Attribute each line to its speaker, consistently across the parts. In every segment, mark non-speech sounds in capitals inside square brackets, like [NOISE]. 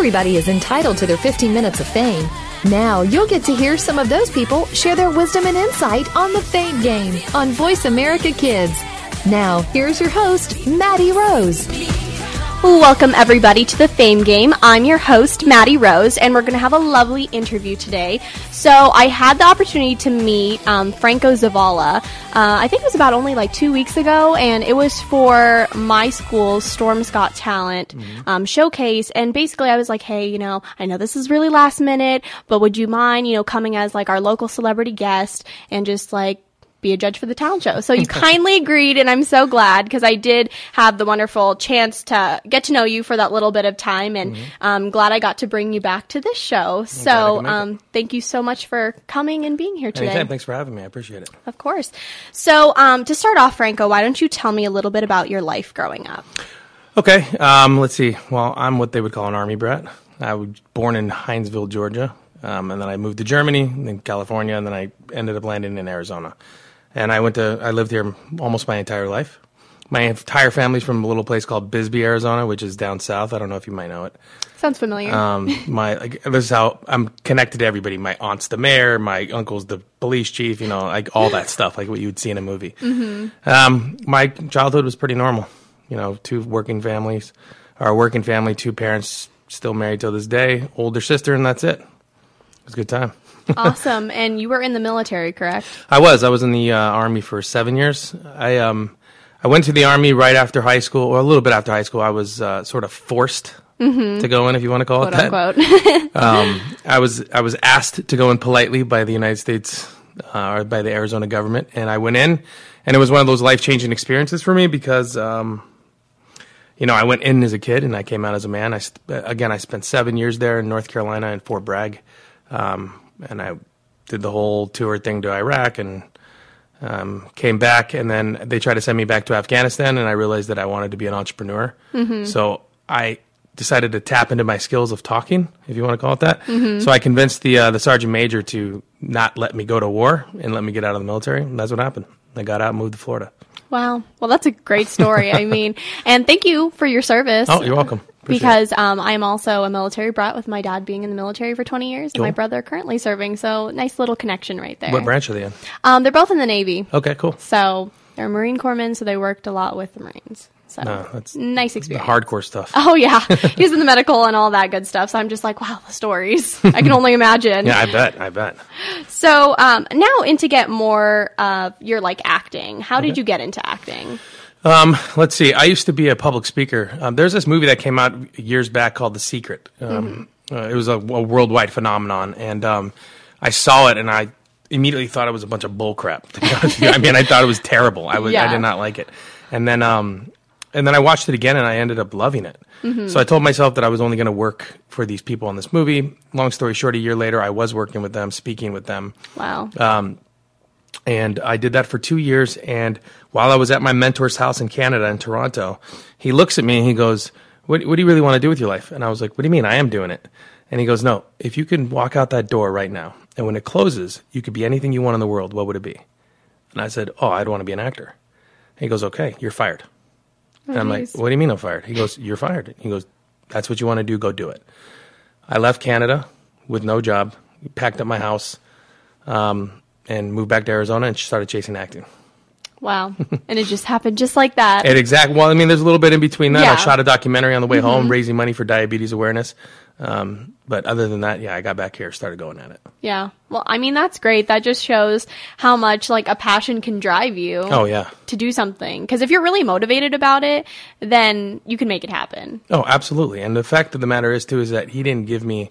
Speaker 1: Everybody is entitled to their 15 minutes of fame. Now you'll get to hear some of those people share their wisdom and insight on the Fame Game on Voice America Kids. Now, here's your host, Maddie Rose.
Speaker 2: Welcome, everybody, to the Fame Game. I'm your host, Maddie Rose, and we're going to have a lovely interview today. So, I had the opportunity to meet um, Franco Zavala. Uh, I think it was about only like two weeks ago, and it was for my school's Storm's Got Talent um, showcase. And basically, I was like, hey, you know, I know this is really last minute, but would you mind, you know, coming as like our local celebrity guest and just like be a judge for the talent show. So you kindly agreed, and I'm so glad because I did have the wonderful chance to get to know you for that little bit of time, and I'm glad I got to bring you back to this show.
Speaker 3: glad I
Speaker 2: So
Speaker 3: could make it.
Speaker 2: um, thank you so much for coming and being here today.
Speaker 3: Anytime. Thanks for having me. I appreciate it.
Speaker 2: Of course. So um, to start off, Franco, why don't you tell me a little bit about your life growing up?
Speaker 3: Okay. Um, let's see. Well, I'm what they would call an army brat. I was born in Hinesville, Georgia, um, and then I moved to Germany, then California, and then I ended up landing in Arizona. And I went to. I lived here almost my entire life. My entire family's from a little place called Bisbee, Arizona, which is down south. I don't know if you might know it.
Speaker 2: Sounds familiar.
Speaker 3: Um, [LAUGHS] my like this is how I'm connected to everybody. My aunt's the mayor. My uncle's the police chief. You know, like all that stuff, like what you would see in a movie. Um, my childhood was pretty normal. You know, two working families, or a working family, two parents still married till this day, older sister, and that's it. It was a good time.
Speaker 2: Awesome. And you were in the military, correct?
Speaker 3: I was. I was in the uh, army for seven years. I um, I went to the army right after high school, or a little bit after high school. I was uh, sort of forced to go in, if you want to call
Speaker 2: Quote
Speaker 3: it that. [LAUGHS] um, I was I was asked to go in politely by the United States uh, or by the Arizona government, and I went in, and it was one of those life changing experiences for me because. Um, you know, I went in as a kid and I came out as a man. I again, I spent seven years there in North Carolina in Fort Bragg, um, and I did the whole tour thing to Iraq and um, came back. And then they tried to send me back to Afghanistan, and I realized that I wanted to be an entrepreneur. So I decided to tap into my skills of talking, if you want to call it that. So I convinced the uh, the sergeant major to not let me go to war and let me get out of the military. And that's what happened. I got out, and moved to Florida.
Speaker 2: Wow. Well, that's a great story. I [LAUGHS] mean, and thank you for your service.
Speaker 3: Oh, you're welcome. Appreciate
Speaker 2: because um, I'm also a military brat with my dad being in the military for 20 years and my brother currently serving. So nice little connection right there.
Speaker 3: What branch are they in?
Speaker 2: Um, they're both in the Navy.
Speaker 3: Okay, cool.
Speaker 2: So they're Marine Corpsmen, so they worked a lot with the Marines. So
Speaker 3: No, that's
Speaker 2: nice
Speaker 3: the
Speaker 2: experience.
Speaker 3: hardcore stuff.
Speaker 2: Oh yeah, [LAUGHS] he's in the medical and all that good stuff. So I'm just like, wow, the stories. I can only imagine.
Speaker 3: Yeah, I bet. I bet.
Speaker 2: So um, now, into get more of your like acting. How did you get into acting?
Speaker 3: Um, let's see. I used to be a public speaker. Um, there's this movie that came out years back called The Secret. Um, uh, it was a, a worldwide phenomenon, and um, I saw it, and I immediately thought it was a bunch of bullcrap. To be honest with you. I mean, I thought it was terrible. I was, I did not like it, and then, um, and then I watched it again, and I ended up loving it. So I told myself that I was only going to work for these people in this movie. Long story short, a year later, I was working with them, speaking with them
Speaker 2: Wow.
Speaker 3: And I did that for two years. And while I was at my mentor's house in Canada in Toronto, he looks at me and he goes, "What, what do you really want to do with your life?" And I was like, "What do you mean? I am doing it." And he goes, "No, if you can walk out that door right now, and when it closes, you could be anything you want in the world. What would it be?" And I said, "Oh, I'd want to be an actor." He goes, "Okay, you're fired." and I'm like, "What do you mean I'm fired?" He goes, "You're fired." He goes, "That's what you want to do. Go do it." I left Canada with no job, packed up my house, um, and moved back to Arizona and started chasing acting.
Speaker 2: Wow. [LAUGHS] and it just happened just like that.
Speaker 3: At exact. Well, I mean, there's a little bit in between that.
Speaker 2: Yeah.
Speaker 3: I shot a documentary on the way home, raising money for diabetes awareness. Um, but other than that, yeah, I got back here, started going at it.
Speaker 2: yeah. Well, I mean, that's great. That just shows how much like a passion can drive you
Speaker 3: Oh yeah.
Speaker 2: to do something. Because if you're really motivated about it, then you can make it happen.
Speaker 3: Oh, absolutely. And the fact of the matter is too is that he didn't give me.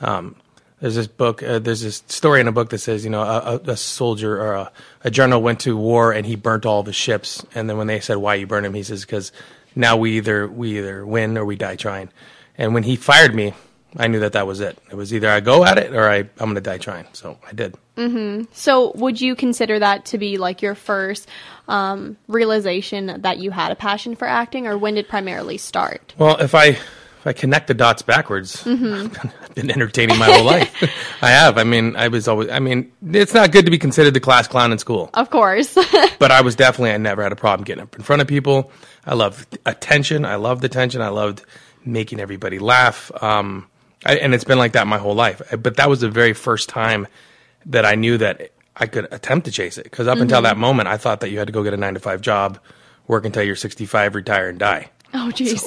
Speaker 3: Um, there's this book. Uh, there's this story in a book that says, you know, a, a, soldier or a, a general went to war and he burnt all the ships. And then when they said why you burned him, he says because now we either we either win or we die trying. And when he fired me, I knew that that was it. It was either I go at it or I I'm going to die trying. So I did. Mm-hmm.
Speaker 2: So, would you consider that to be like your first um, realization that you had a passion for acting, or when did primarily start?
Speaker 3: Well, if I if I connect the dots backwards, [LAUGHS] I've been entertaining my whole life. [LAUGHS] I have. I mean, I was always. I mean, it's not good to be considered the class clown in school,
Speaker 2: Of course. [LAUGHS]
Speaker 3: but I was definitely. I never had a problem getting up in front of people. I loved attention. I loved attention. I loved making everybody laugh. Um, I, and it's been like that my whole life. But that was the very first time that I knew that I could attempt to chase it. Because up until that moment, I thought that you had to go get a nine to five job, work until you're 65, retire, and die.
Speaker 2: Oh, jeez.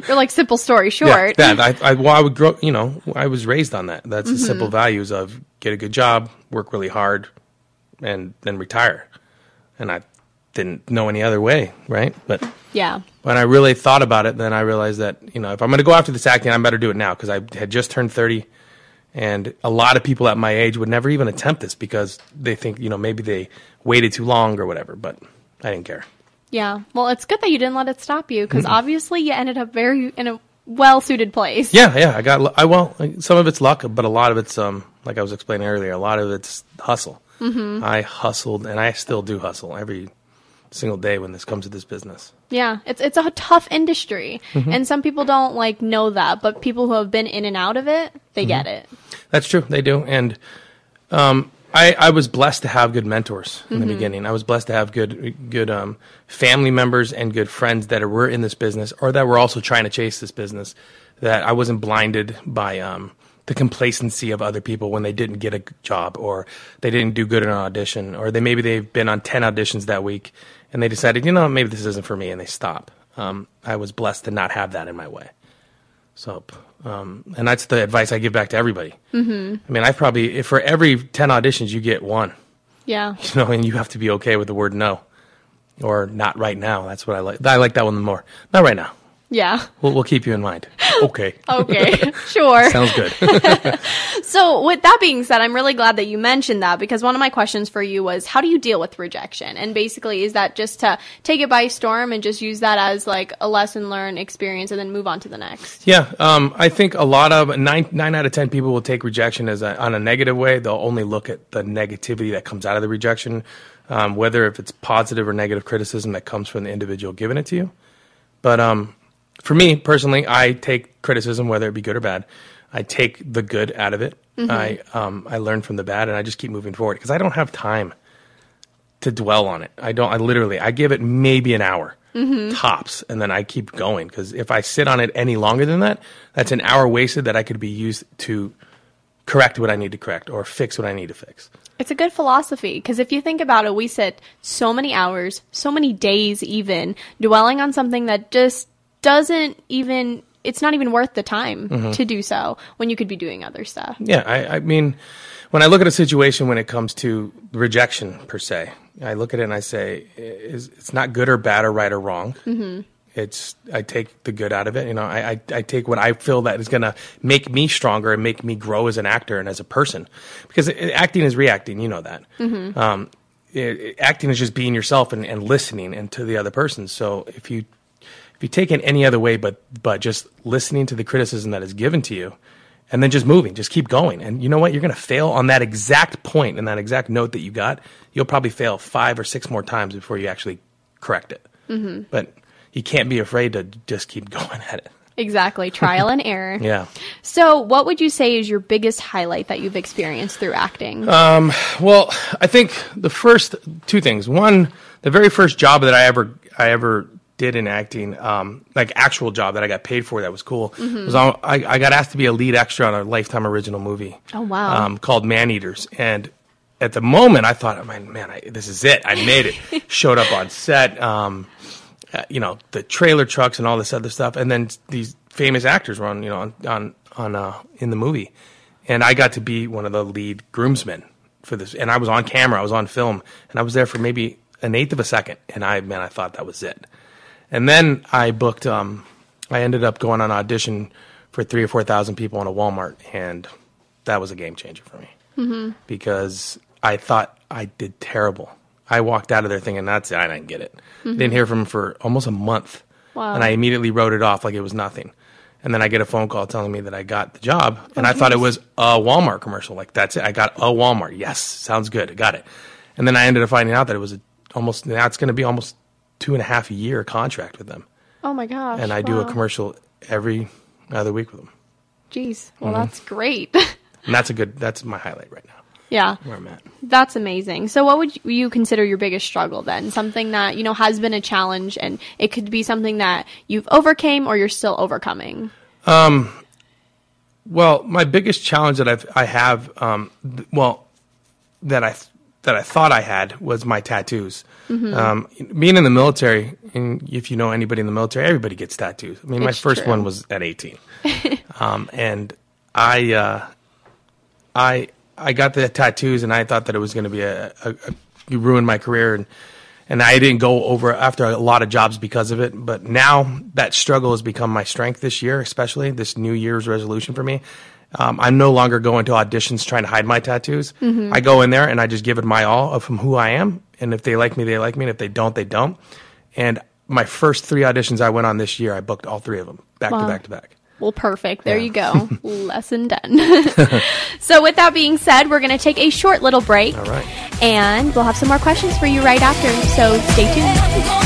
Speaker 2: [LAUGHS] You're like simple story short.
Speaker 3: Yeah, that I, I, well, I would grow. You know, I was raised on that. That's the simple mm-hmm. values of get a good job, work really hard, and then retire. And I didn't know any other way, right? But
Speaker 2: yeah.
Speaker 3: when I really thought about it, then I realized that you know if I'm going to go after this acting, I better do it now because I had just turned 30, and a lot of people at my age would never even attempt this because they think you know maybe they waited too long or whatever. But I didn't care.
Speaker 2: Yeah. Well, it's good that you didn't let it stop you because obviously you ended up very in a well suited place.
Speaker 3: Yeah, yeah, I got. I well, like, some of it's luck, but a lot of it's um, like I was explaining earlier, a lot of it's hustle. Mm-hmm. I hustled, and I still do hustle every single day when this comes to this business.
Speaker 2: Yeah, it's it's a tough industry, and some people don't like know that, but people who have been in and out of it, they get it.
Speaker 3: That's true. They do, and um, I I was blessed to have good mentors in the beginning. I was blessed to have good good um, family members and good friends that were in this business or that were also trying to chase this business. That I wasn't blinded by um, the complacency of other people when they didn't get a job or they didn't do good in an audition or they maybe they've been on ten auditions that week and they decided you know maybe this isn't for me and they stop. Um, I was blessed to not have that in my way. So, um, and that's the advice I give back to everybody. Mm-hmm. I mean, I probably, if for every 10 auditions, you get one,
Speaker 2: Yeah, [LAUGHS]
Speaker 3: you know, and you have to be okay with the word no or not right now. That's what I like. I like that one more. Not right now.
Speaker 2: Yeah.
Speaker 3: We'll, we'll keep you in mind. Okay. [LAUGHS]
Speaker 2: Okay, sure. [LAUGHS]
Speaker 3: Sounds good. [LAUGHS]
Speaker 2: So, with that being said, I'm really glad that you mentioned that because one of my questions for you was how do you deal with rejection? And basically, is that just to take it by storm and just use that as like a lesson learned experience and then move on to the next?
Speaker 3: yeah. Um, I think a lot of nine, nine out of 10 people will take rejection as a, on a negative way. They'll only look at the negativity that comes out of the rejection, um, whether if it's positive or negative criticism that comes from the individual giving it to you. But um, for me personally, I take criticism, whether it be good or bad. I take the good out of it. I um, I learn from the bad, and I just keep moving forward because I don't have time to dwell on it. I don't. I literally I give it maybe an hour tops, and then I keep going because if I sit on it any longer than that, that's an hour wasted that I could be used to correct what I need to correct or fix what I need to fix.
Speaker 2: It's a good philosophy because if you think about it, we sit so many hours, so many days even, dwelling on something that just doesn't even, it's not even worth the time to do so when you could be doing other stuff.
Speaker 3: Yeah, I, I mean, when I look at a situation when it comes to rejection per se, I look at it and I say, is it's not good or bad or right or wrong. Mm-hmm. It's I take the good out of it. You know, I I, I take what I feel that is going to make me stronger and make me grow as an actor and as a person, because it, acting is reacting. You know that. Um, it, it- acting is just being yourself and, and listening and to the other person. So if you if you take it any other way but but just listening to the criticism that is given to you and then just moving just keep going and you know what you're going to fail on that exact point and that exact note that you got you'll probably fail five or six more times before you actually correct it mm-hmm. but you can't be afraid to just keep [LAUGHS] going at it
Speaker 2: Exactly. Trial and error. [LAUGHS]
Speaker 3: yeah
Speaker 2: So, what would you say is your biggest highlight that you've experienced through acting?
Speaker 3: um, Well, I think the first two things. One, the very first job that I ever I ever did in acting, um, like actual job that I got paid for that was cool, was on, I, I got asked to be a lead extra on a Lifetime original movie.
Speaker 2: Oh, wow.
Speaker 3: Um, called Man Eaters, and at the moment I thought, man, man, I, this is it. I made it. [LAUGHS] Showed up on set. Um, uh, you know the trailer trucks and all this other stuff, and then these famous actors were on you know on on, on uh, in the movie, and I got to be one of the lead groomsmen for this, and I was on camera, I was on film, and I was there for maybe an eighth of a second, and I man, I thought that was it, and then I booked, um, I ended up going on audition for three or four thousand people in a Walmart, and that was a game changer for me because I thought I did terrible. I walked out of there thinking that's it. I didn't get it. Didn't hear from him for almost a month,
Speaker 2: Wow.
Speaker 3: and I immediately wrote it off like it was nothing. And then I get a phone call telling me that I got the job, and I thought it was a Walmart commercial. Like that's it. I got a Walmart. Yes, sounds good. I got it. And then I ended up finding out that it was a, almost now it's going to be almost two and a half year contract with them,
Speaker 2: oh my gosh.
Speaker 3: and I do a commercial every other week with them.
Speaker 2: Jeez. Well,
Speaker 3: Mm-hmm.
Speaker 2: that's great. [LAUGHS]
Speaker 3: And that's a good. That's my highlight right now.
Speaker 2: Yeah.
Speaker 3: where I'm at.
Speaker 2: That's amazing. So, what would you consider your biggest struggle then? Something that you know has been a challenge, and it could be something that you've overcame or you're still overcoming.
Speaker 3: Um, Well, my biggest challenge that I've, I have, um, th- well, that I that I thought I had was my tattoos.
Speaker 2: Mm-hmm.
Speaker 3: Um, being in the military, and if you know anybody in the military, everybody gets tattoos. I mean, my first
Speaker 2: true.
Speaker 3: one was at 18, [LAUGHS] um, and I, uh, I, I got the tattoos, and I thought that it was going to be a, a, a ruin my career, and and I didn't go over after a lot of jobs because of it. But now that struggle has become my strength this year, especially this New Year's resolution for me. Um, I'm no longer going to auditions trying to hide my tattoos. I go in there and I just give it my all of from who I am. And if they like me, they like me. And if they don't, they don't. And my first three auditions I went on this year, I booked all three of them back to back to back.
Speaker 2: Well, perfect. There
Speaker 3: Yeah.
Speaker 2: you go. [LAUGHS] Lesson done. [LAUGHS] so, with that being said, we're going to take a short little break.
Speaker 3: All right.
Speaker 2: And we'll have some more questions for you right after. So, stay tuned.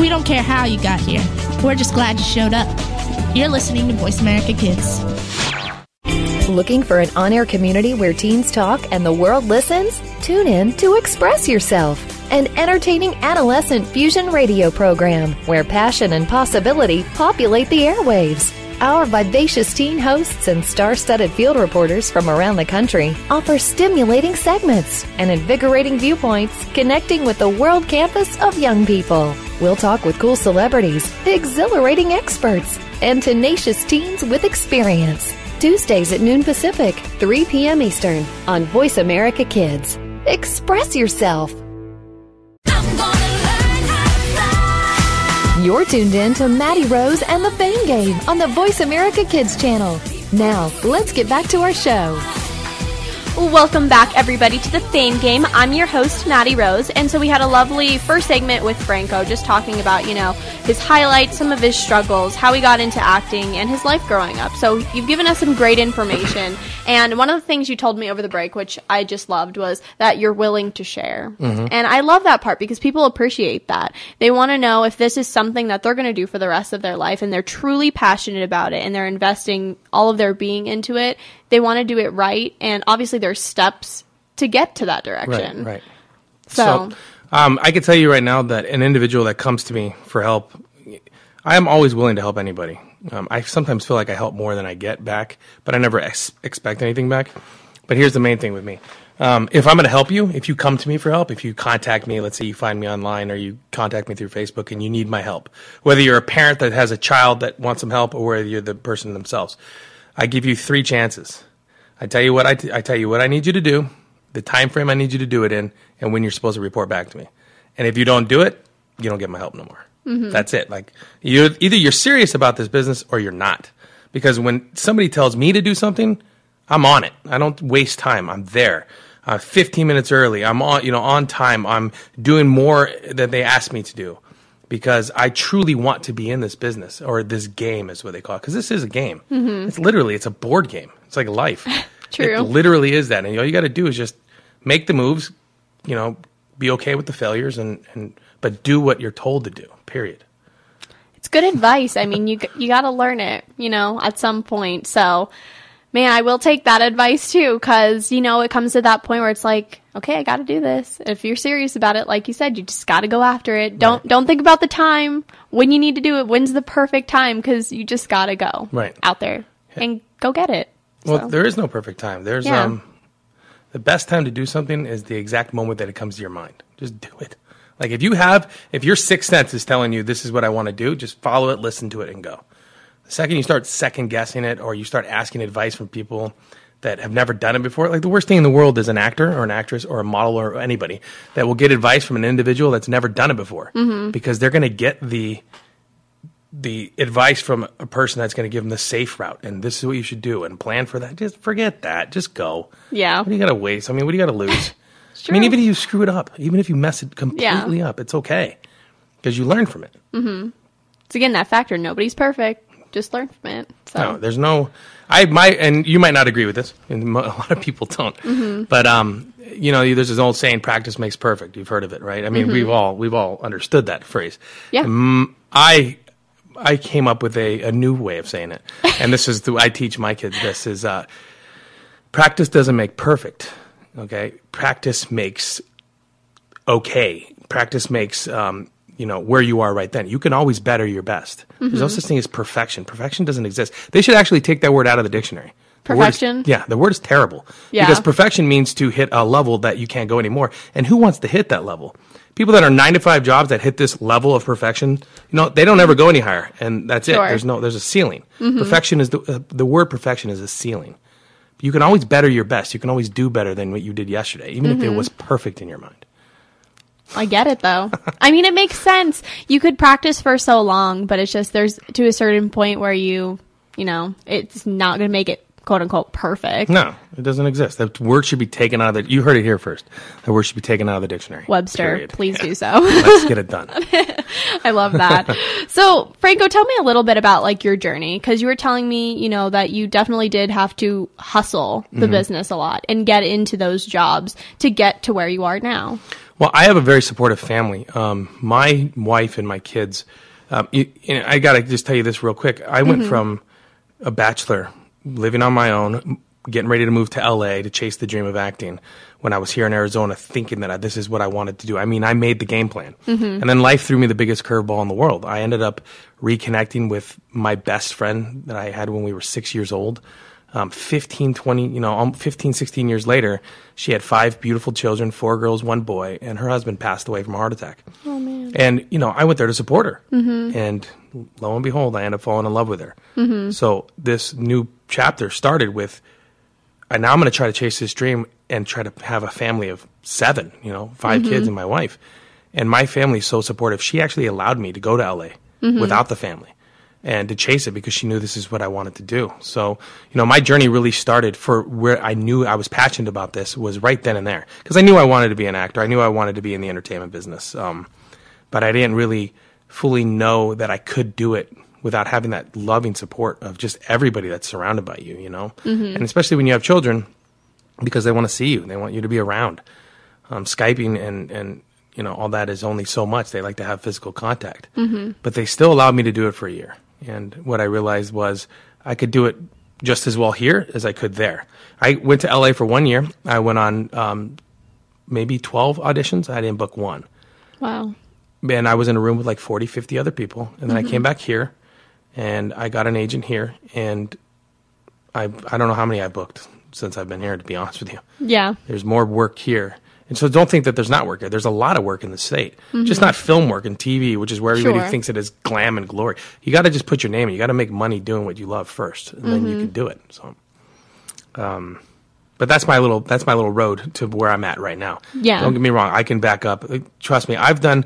Speaker 4: We don't care how you got here. We're just glad you showed up. You're listening to Voice America Kids.
Speaker 1: Looking for an on air community where teens talk and the world listens? Tune in to Express Yourself, an entertaining adolescent fusion radio program where passion and possibility populate the airwaves. Our vivacious teen hosts and star studded field reporters from around the country offer stimulating segments and invigorating viewpoints connecting with the world campus of young people. We'll talk with cool celebrities, exhilarating experts, and tenacious teens with experience. Tuesdays at noon Pacific, 3 p.m. Eastern on Voice America Kids. Express yourself. You're tuned in to Maddie Rose and the Fame Game on the Voice America Kids channel. Now, let's get back to our show.
Speaker 2: Welcome back, everybody, to the Fame Game. I'm your host, Maddie Rose, and so we had a lovely first segment with Franco, just talking about you know his highlights, some of his struggles, how he got into acting, and his life growing up. So you've given us some great information, and one of the things you told me over the break, which I just loved, was that you're willing to share, mm-hmm. and I love that part because people appreciate that. They want to know if this is something that they're going to do for the rest of their life, and they're truly passionate about it, and they're investing all of their being into it. They want to do it right, and obviously there's steps to get to that direction.
Speaker 3: Right, right.
Speaker 2: So,
Speaker 3: um, I can tell you right now that an individual that comes to me for help, I am always willing to help anybody. Um, I sometimes feel like I help more than I get back, but I never ex- expect anything back. But here's the main thing with me. Um, if I'm going to help you, if you come to me for help, if you contact me, let's say you find me online or you contact me through Facebook and you need my help, whether you're a parent that has a child that wants some help or whether you're the person themselves, I give you three chances. I tell you what I, t- I tell you what I need you to do, the time frame I need you to do it in, and when you're supposed to report back to me. And if you don't do it, you don't get my help no more. That's it. Like you either you're serious about this business or you're not. Because when somebody tells me to do something, I'm on it. I don't waste time. I'm there. Uh, 15 minutes early. I'm on, you know, on time. I'm doing more than they asked me to do because I truly want to be in this business or this game is what they call it. Because this is a game. Mm-hmm. It's literally it's a board game. It's like life. [LAUGHS]
Speaker 2: True.
Speaker 3: It literally is that, and all you got to do is just make the moves. You know, be okay with the failures, and and but do what you're told to do. Period.
Speaker 2: it's good advice. I mean, you you got to learn it, you know, at some point. So, man, I will take that advice too, because you know it comes to that point where it's like, okay, I got to do this. If you're serious about it, like you said, you just got to go after it. Don't don't think about the time when you need to do it. When's the perfect time? Because you just got to go
Speaker 3: Right.
Speaker 2: out there and go get it.
Speaker 3: Well,
Speaker 2: So-
Speaker 3: there is no perfect time. There's
Speaker 2: Yeah.
Speaker 3: um, the best time to do something is the exact moment that it comes to your mind. Just do it. Like if you have, if your sixth sense is telling you this is what I want to do, just follow it, listen to it, and go. The second you start second guessing it or you start asking advice from people that have never done it before. Like the worst thing in the world is an actor or an actress or a model or anybody that will get advice from an individual that's never done it before mm-hmm. because they're going to get the the advice from a person that's going to give them the safe route and this is what you should do and plan for that. Just forget that. Just go.
Speaker 2: Yeah.
Speaker 3: What do you got to waste? I mean, what do you got to lose? [LAUGHS] I mean, even if you screw it up, even if you mess it completely up, it's okay because you learn from it. Mm-hmm.
Speaker 2: It's again that factor. Nobody's perfect. Just learn from it. So
Speaker 3: No, there's no. I might, and you might not agree with this, and [LAUGHS] a lot of people don't.
Speaker 2: Mm-hmm.
Speaker 3: But um, you know, there's this old saying, "Practice makes perfect." You've heard of it, right? I mean, we've all we've all understood that phrase.
Speaker 2: Mm-hmm. yeah.
Speaker 3: I I came up with a, a new way of saying it, [LAUGHS] and this is the I teach my kids. This is uh, practice doesn't make perfect. Okay, practice makes okay. Practice makes um, you know where you are right then. You can always better your best. There's no mm-hmm. such thing as perfection. Perfection doesn't exist. They should actually take that word out of the dictionary. The is-
Speaker 2: Perfection?
Speaker 3: yeah, the word is terrible.
Speaker 2: Yeah.
Speaker 3: Because perfection means to hit a level that you can't go anymore. And who wants to hit that level? People that are nine to five jobs that hit this level of perfection, you know, they don't ever go any higher, and that's it. There's no, there's a ceiling. Mm-hmm. Perfection is the uh, the word perfection is a ceiling. You can always better your best. You can always do better than what you did yesterday, even if it mm-hmm. was perfect in your mind.
Speaker 2: I get it though. I mean, it makes sense. You could practice for so long, but it's just there's to a certain point where you, you know, it's not going to make it quote unquote perfect.
Speaker 3: No, it doesn't exist. That word should be taken out of the. You heard it here first. That word should be taken out of the dictionary.
Speaker 2: Webster,
Speaker 3: Period.
Speaker 2: please
Speaker 3: Yeah.
Speaker 2: do so. [LAUGHS]
Speaker 3: Let's get it done. [LAUGHS]
Speaker 2: I love that. so, Franco, tell me a little bit about like your journey because you were telling me, you know, that you definitely did have to hustle the
Speaker 3: Mm-hmm.
Speaker 2: business a lot and get into those jobs to get to where you are now.
Speaker 3: Well, I have a very supportive family. Um, my wife and my kids. Um, you, you know, I got to just tell you this real quick. I went from a bachelor, living on my own, getting ready to move to LA to chase the dream of acting. When I was here in Arizona, thinking that I, this is what I wanted to do. I mean, I made the game plan, and then life threw me the biggest curveball in the world. I ended up reconnecting with my best friend that I had when we were six years old um, 15, 20, you know, um, 15, 16 years later, she had five beautiful children, four girls, one boy, and her husband passed away from a heart attack. Oh, man. And, you know, I went there to support her. Mm-hmm. And lo and behold, I ended up falling in love with her. Mm-hmm. So this new chapter started with, and now I'm going to try to chase this dream and try to have a family of seven, you know, 5 kids and my wife. And my family's so supportive. She actually allowed me to go to LA without the family and to chase it because she knew this is what I wanted to do. So, you know, my journey really started for where I knew I was passionate about this was right then and there because I knew I wanted to be an actor. I knew I wanted to be in the entertainment business. Um, but I didn't really fully know that I could do it without having that loving support of just everybody that's surrounded by you, you know? And especially when you have children because they want to see you, they want you to be around. Um, Skyping and, and, you know, all that is only so much. They like to have physical contact. Mm-hmm. But they still allowed me to do it for a year. And what I realized was I could do it just as well here as I could there. I went to LA for one year. I went on um, maybe 12 auditions. I didn't book one
Speaker 2: Wow.
Speaker 3: and I was in a room with like 40, 50 other people. And then I came back here and I got an agent here and I I don't know how many I booked since I've been here to be honest with you.
Speaker 2: Yeah.
Speaker 3: There's more work here. And so don't think that there's not work here. There's a lot of work in the state. Just not film work and TV, which is where everybody
Speaker 2: Sure.
Speaker 3: thinks it is glam and glory. You got to just put your name in. You got to make money doing what you love first, and then you can do it. So um but that's my little that's my little road to where I'm at right now.
Speaker 2: Yeah.
Speaker 3: Don't get me wrong, I can back up. Trust me, I've done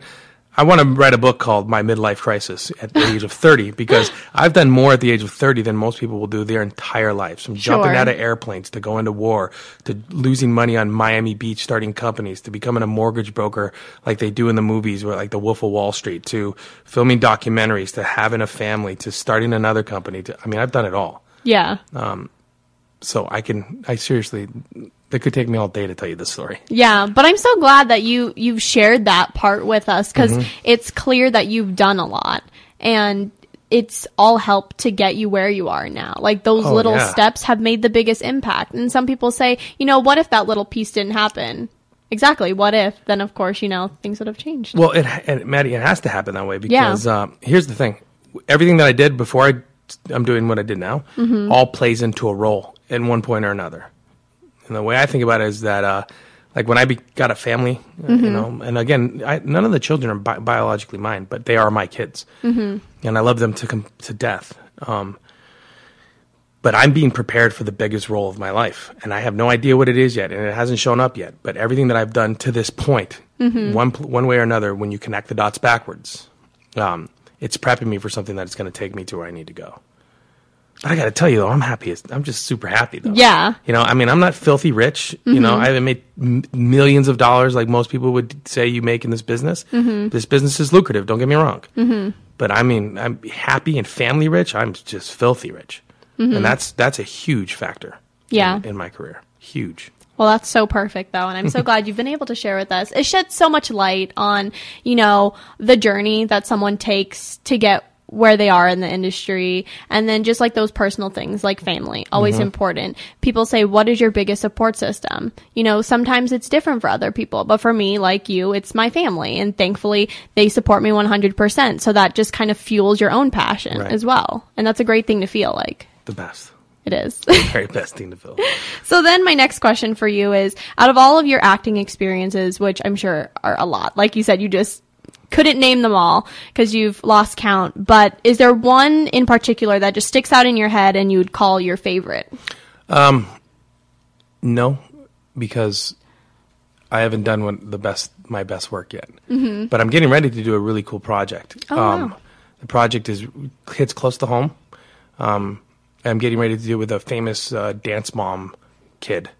Speaker 3: I want to write a book called My Midlife Crisis at the age of 30 because I've done more at the age of 30 than most people will do their entire lives. From jumping
Speaker 2: Sure.
Speaker 3: out of airplanes to going to war to losing money on Miami Beach starting companies to becoming a mortgage broker like they do in the movies or like the Wolf of Wall Street to filming documentaries to having a family to starting another company to I mean I've done it all
Speaker 2: Yeah.
Speaker 3: Um so I can, I seriously, it could take me all day to tell you this story.
Speaker 2: Yeah, but I'm so glad that you you've shared that part with us because
Speaker 3: Mm-hmm.
Speaker 2: it's clear that you've done a lot and it's all helped to get you where you are now. Like those
Speaker 3: Oh,
Speaker 2: little
Speaker 3: yeah.
Speaker 2: steps have made the biggest impact. And some people say, you know, what if that little piece didn't happen? Exactly. What if? Then of course, you know, things would have changed.
Speaker 3: Well, it, and Maddie, it has to happen that way because um, here's the thing: everything that I did before I, I'm doing what I did now,
Speaker 2: Mm-hmm.
Speaker 3: all plays into a role at one point or another. And the way I think about it is that, uh, like when I be, got a family,
Speaker 2: Mm-hmm.
Speaker 3: you know, and again, I, none of the children are bi- biologically mine, but they are my kids, mm-hmm. and I love them to com- to death. Um, but I'm being prepared for the biggest role of my life, and I have no idea what it is yet, and it hasn't shown up yet. But everything that I've done to this point, one pl- one way or another, when you connect the dots backwards, um, it's prepping me for something that's going to take me to where I need to go. But I got to tell you, though, I'm happy. I'm just super happy, though.
Speaker 2: Yeah.
Speaker 3: You know, I mean, I'm not filthy rich. You mm-hmm. know, I haven't made m- millions of dollars like most people would say you make in this business. Mm-hmm. This business is lucrative. Don't get me wrong. Mm-hmm. But I mean, I'm happy and family rich. I'm just filthy rich, and that's that's a huge factor.
Speaker 2: Yeah.
Speaker 3: In, in my career, huge.
Speaker 2: Well, that's so perfect, though, and I'm so [LAUGHS] glad you've been able to share with us. It sheds so much light on, you know, the journey that someone takes to get where they are in the industry, and then just like those personal things, like family, always mm-hmm. important. People say, "What is your biggest support system?" You know, sometimes it's different for other people, but for me, like you, it's my family, and thankfully they support me 100%. So that just kind of fuels your own passion
Speaker 3: Right.
Speaker 2: as well, and that's a great thing to feel like.
Speaker 3: The best,
Speaker 2: It is.
Speaker 3: The very best thing to feel. [LAUGHS]
Speaker 2: So then my next question for you is out of all of your acting experiences, which I'm sure are a lot, like you said, you just couldn't name them all because you've lost count, but is there one in particular that just sticks out in your head and you would call your favorite?
Speaker 3: No, because I haven't done one, the best my best work yet. Mm-hmm. But I'm getting ready to do a really cool project.
Speaker 2: Oh, wow.
Speaker 3: The project is hits close to home. Um, I'm getting ready to do it with a famous uh, dance mom kid.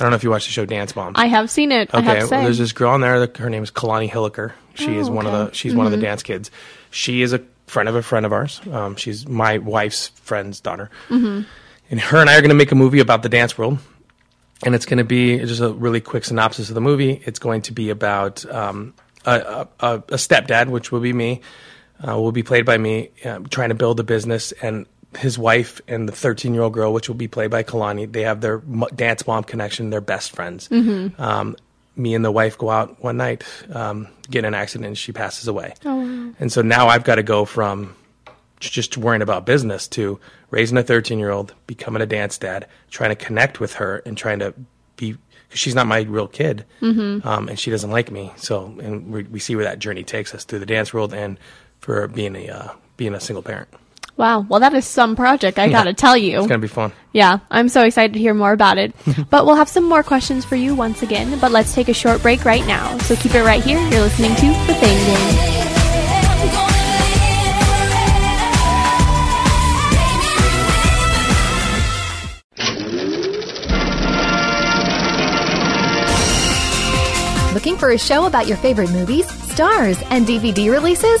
Speaker 3: I don't know if you watch the show Dance Mom.
Speaker 2: I have seen it. I have
Speaker 3: Okay, well, there's this girl on there. that- Her name is Kalani Hilliker. She is
Speaker 2: Oh,
Speaker 3: one of the. She's one of the dance kids. She is a friend of a friend of ours. Um, she's my wife's friend's daughter. Mm-hmm. And her and I are going to make a movie about the dance world. And it's going to be just a really quick synopsis of the movie. It's going to be about um, a, a, a a stepdad, which will be me, uh, will be played by me, uh, trying to build a business, and his wife and the 13 year old girl, which will be played by Kalani. They have their dance mom connection. They're best friends. Um, me and the wife go out one night, um, get in an accident, and she passes away. And so now I've got to go from just worrying about business to raising a 13 year old, becoming a dance dad, trying to connect with her and trying to be, because she's not my real kid, um, and she doesn't like me. So, and we, we see where that journey takes us through the dance world and for being a uh, being a single parent.
Speaker 2: Wow. Well, that is some project, I gotta tell you.
Speaker 3: It's gonna be fun.
Speaker 2: Yeah, I'm so excited to hear more about it. [LAUGHS] but we'll have some more questions for you once again. But let's take a short break right now. So keep it right here. You're listening to The Thing Game.
Speaker 1: Looking for a show about your favorite movies, stars, and DVD releases?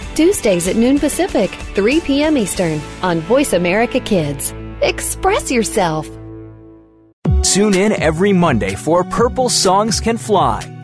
Speaker 1: Tuesdays at noon Pacific, 3 p.m. Eastern on Voice America Kids. Express yourself.
Speaker 5: Tune in every Monday for Purple Songs Can Fly.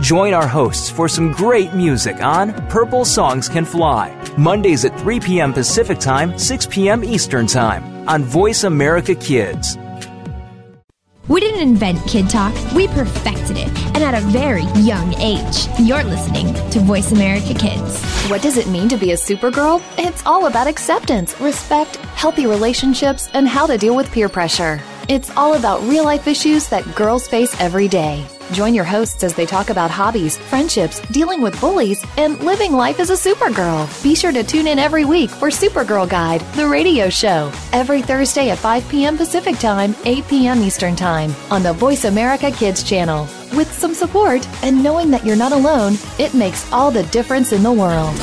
Speaker 5: Join our hosts for some great music on Purple Songs Can Fly, Mondays at 3 p.m. Pacific Time, 6 p.m. Eastern Time on Voice America Kids.
Speaker 6: We didn't invent Kid Talk, we perfected it, and at a very young age. You're listening to Voice America Kids.
Speaker 1: What does it mean to be a supergirl? It's all about acceptance, respect, healthy relationships, and how to deal with peer pressure. It's all about real life issues that girls face every day. Join your hosts as they talk about hobbies, friendships, dealing with bullies, and living life as a supergirl. Be sure to tune in every week for Supergirl Guide, the radio show, every Thursday at 5 p.m. Pacific Time, 8 p.m. Eastern Time on the Voice America Kids channel. With some support and knowing that you're not alone, it makes all the difference in the world.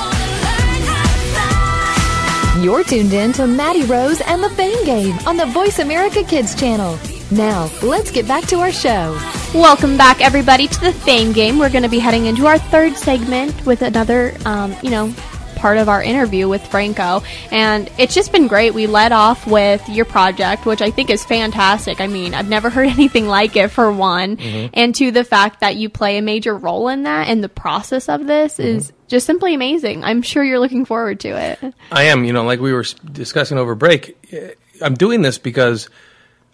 Speaker 1: You're tuned in to Maddie Rose and the Fame Game on the Voice America Kids channel. Now, let's get back to our show.
Speaker 2: Welcome back, everybody, to the Fame Game. We're going to be heading into our third segment with another, um, you know, part of our interview with Franco. And it's just been great. We led off with your project, which I think is fantastic. I mean, I've never [LAUGHS] heard anything like it, for one. And to the fact that you play a major role in that and the process of this is just simply amazing. I'm sure you're looking forward to it.
Speaker 3: I am, you know, like we were discussing over break. eh, I'm doing this because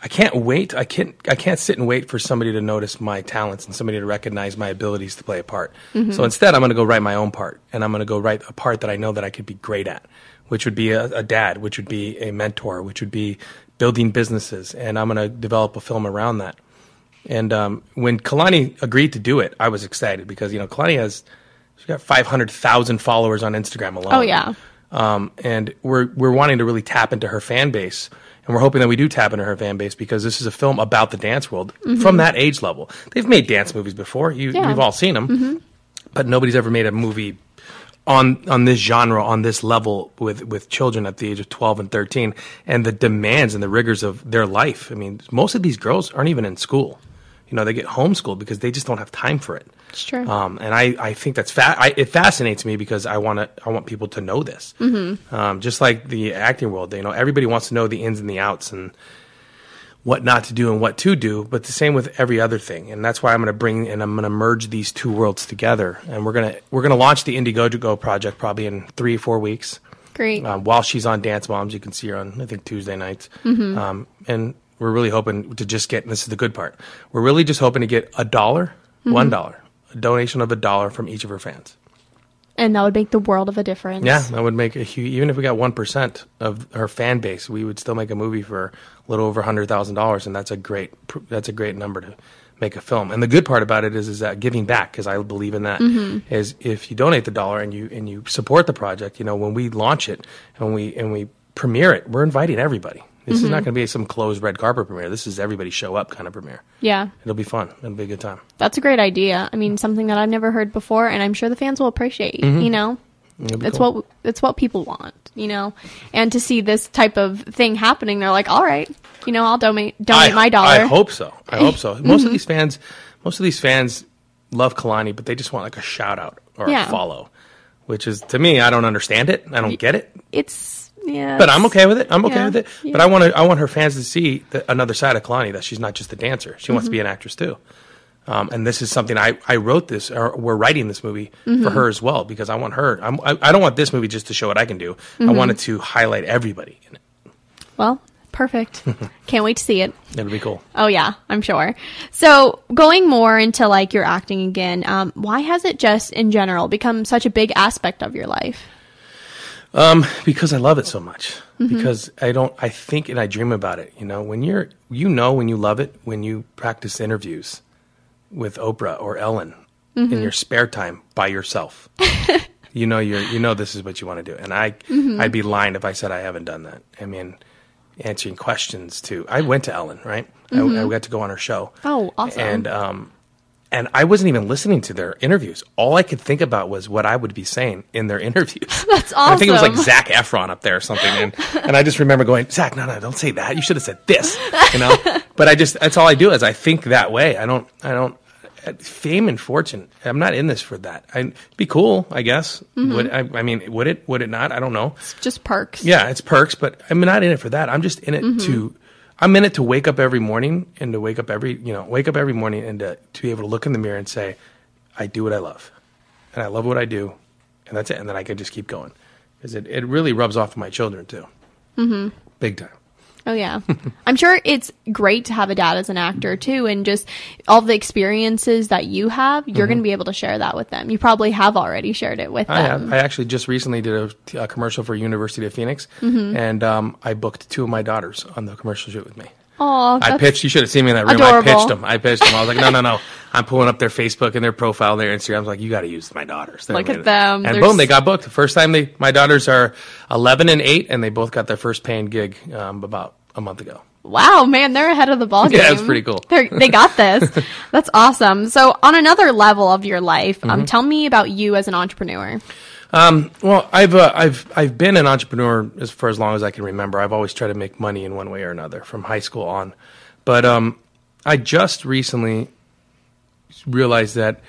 Speaker 3: I can't wait. I can't. I can't sit and wait for somebody to notice my talents and somebody to recognize my abilities to play a part. So instead, I'm going to go write my own part, and I'm going to go write a part that I know that I could be great at, which would be a, a dad, which would be a mentor, which would be building businesses, and I'm going to develop a film around that. And um, when Kalani agreed to do it, I was excited because you know Kalani has got 500,000 followers on Instagram alone.
Speaker 2: Oh, yeah.
Speaker 3: Um, and we're we're wanting to really tap into her fan base, and we're hoping that we do tap into her fan base because this is a film about the dance world from that age level. They've made dance movies before. You,
Speaker 2: Yeah.
Speaker 3: We've all seen them, but nobody's ever made a movie on on this genre on this level with with children at the age of 12 and 13 and the demands and the rigors of their life i mean most of these girls aren't even in school you know they get homeschooled because they just don't have time for it
Speaker 2: It's true.
Speaker 3: um, and I, I think that's fa- I, it fascinates me because I want to I want people to know this. Mm-hmm. Um, just like the acting world, you know, everybody wants to know the ins and the outs and what not to do and what to do. But the same with every other thing, and that's why I'm going to bring and I'm going to merge these two worlds together. And we're gonna we're gonna launch the Indiegogo project probably in three four weeks.
Speaker 2: Great.
Speaker 3: Um, while she's on Dance Moms, you can see her on I think Tuesday nights. Um, and we're really hoping to just get. This is the good part. We're really just hoping to get a dollar, one dollar, a donation of a dollar from each of her fans.
Speaker 2: and that would make the world of a difference.
Speaker 3: Yeah, that would make a huge. Even if we got one percent of her fan base, we would still make a movie for a little over hundred thousand dollars, and that's a great. That's a great number to make a film. And the good part about it is, is that giving back, because I believe in that, mm-hmm. is if you donate the dollar and you and you support the project, you know, when we launch it and we and we premiere it, we're inviting everybody. This is not mm-hmm. going to be some closed red carpet premiere. This is everybody show up kind of premiere.
Speaker 2: Yeah.
Speaker 3: It'll be fun. It'll be a good time.
Speaker 2: That's a great idea. I mean, something that I've never heard before, and I'm sure the fans will appreciate. Mm-hmm. You know, it's
Speaker 3: cool.
Speaker 2: what it's what people want. You know, and to see this type of thing happening, they're like, "All right, you know, I'll donate donate
Speaker 3: I,
Speaker 2: my dollar."
Speaker 3: I hope so. I hope so. [LAUGHS] Most of mm-hmm. these fans, most of these fans love Kalani, but they just want like a shout out or
Speaker 2: Yeah.
Speaker 3: a follow, which is to me, I don't understand it. I don't get it,
Speaker 2: It's yeah,
Speaker 3: but I'm okay with it. I'm okay
Speaker 2: Yeah.
Speaker 3: with it.
Speaker 2: Yeah.
Speaker 3: But I want to, I want her fans to see the, another side of Kalani that she's not just a dancer. She wants to
Speaker 2: Mm-hmm.
Speaker 3: be an actress too. Um, and this is something I, I wrote this, or we're writing this movie
Speaker 2: Mm-hmm.
Speaker 3: for her as well because I want her. I'm, I, I don't want this movie just to show what I can do.
Speaker 2: Mm-hmm.
Speaker 3: I wanted to highlight everybody. in it.
Speaker 2: Well, perfect. [LAUGHS] Can't wait to see it.
Speaker 3: It'll be cool.
Speaker 2: Oh yeah, I'm sure. So going more into like your acting again, um, why has it just in general become such a big aspect of your life?
Speaker 3: Um, because I love it so much. Mm-hmm. Because I don't, I think and I dream about it. You know, when you're, you know, when you love it, when you practice interviews with Oprah or Ellen in mm-hmm. your spare time by yourself. [LAUGHS] you know, you're, you know, this is what you want to do. And I, mm-hmm. I'd be lying if I said I haven't done that. I mean, answering questions too. I went to Ellen, right? I, I got to go on her show.
Speaker 2: Oh, awesome.
Speaker 3: And, um, and I wasn't even listening to their interviews. All I could think about was what I would be saying in their [LAUGHS] interviews. [LAUGHS]
Speaker 2: That's awesome.
Speaker 3: I think it was like. Zac Efron up there or something, and and I just remember going, Zac, no, no, don't say that. You should have said this, you know. [LAUGHS] but I just that's all I do is I think that way. I don't, I don't. uh, Fame and fortune. I'm not in this for that. I'd be cool, I guess.
Speaker 2: Mm-hmm.
Speaker 3: Would I, I mean, would it? Would it not? I don't know.
Speaker 2: just perks.
Speaker 3: Yeah, it's perks, but I'm not in it for that. I'm just in it
Speaker 2: Mm-hmm.
Speaker 3: to. I'm in it to wake up every morning and to wake up every you know wake up every morning and to, to be able to look in the mirror and say, I do what I love, and I love what I do, and that's it. And then I can just keep going because it, it really rubs off on my children too, mm-hmm. big time.
Speaker 2: Oh yeah. I'm sure it's great to have a dad as an actor too and just all the experiences that you have, you're
Speaker 3: Mm-hmm.
Speaker 2: going to be able to share that with them. You probably have already shared it with
Speaker 3: I
Speaker 2: them.
Speaker 3: have. I actually just recently did a, a commercial for University of Phoenix,
Speaker 2: Mm-hmm.
Speaker 3: and um, I booked two of my daughters on the commercial shoot with me.
Speaker 2: Oh,
Speaker 3: I pitched. You should have seen me in that room.
Speaker 2: adorable.
Speaker 3: I pitched them. I pitched them. I was like, no, no, no. I'm pulling up their Facebook and their profile, and their Instagram. I was like, you got to use my daughters. They're
Speaker 2: Look at them.
Speaker 3: And
Speaker 2: They're
Speaker 3: boom,
Speaker 2: s-
Speaker 3: they got booked. The first time they, my daughters are 11 and 8, and they both got their first paying gig um, about a month ago.
Speaker 2: Wow, man, they're ahead of the ball game. [LAUGHS]
Speaker 3: Yeah, it's pretty cool.
Speaker 2: They're, they got this. [LAUGHS] That's awesome. So, on another level of your life,
Speaker 3: Mm-hmm.
Speaker 2: um, tell me about you as an entrepreneur.
Speaker 3: Um, Well, I've uh, I've I've been an entrepreneur as for as long as I can remember. I've always tried to make money in one way or another from high school on, but um, I just recently realized that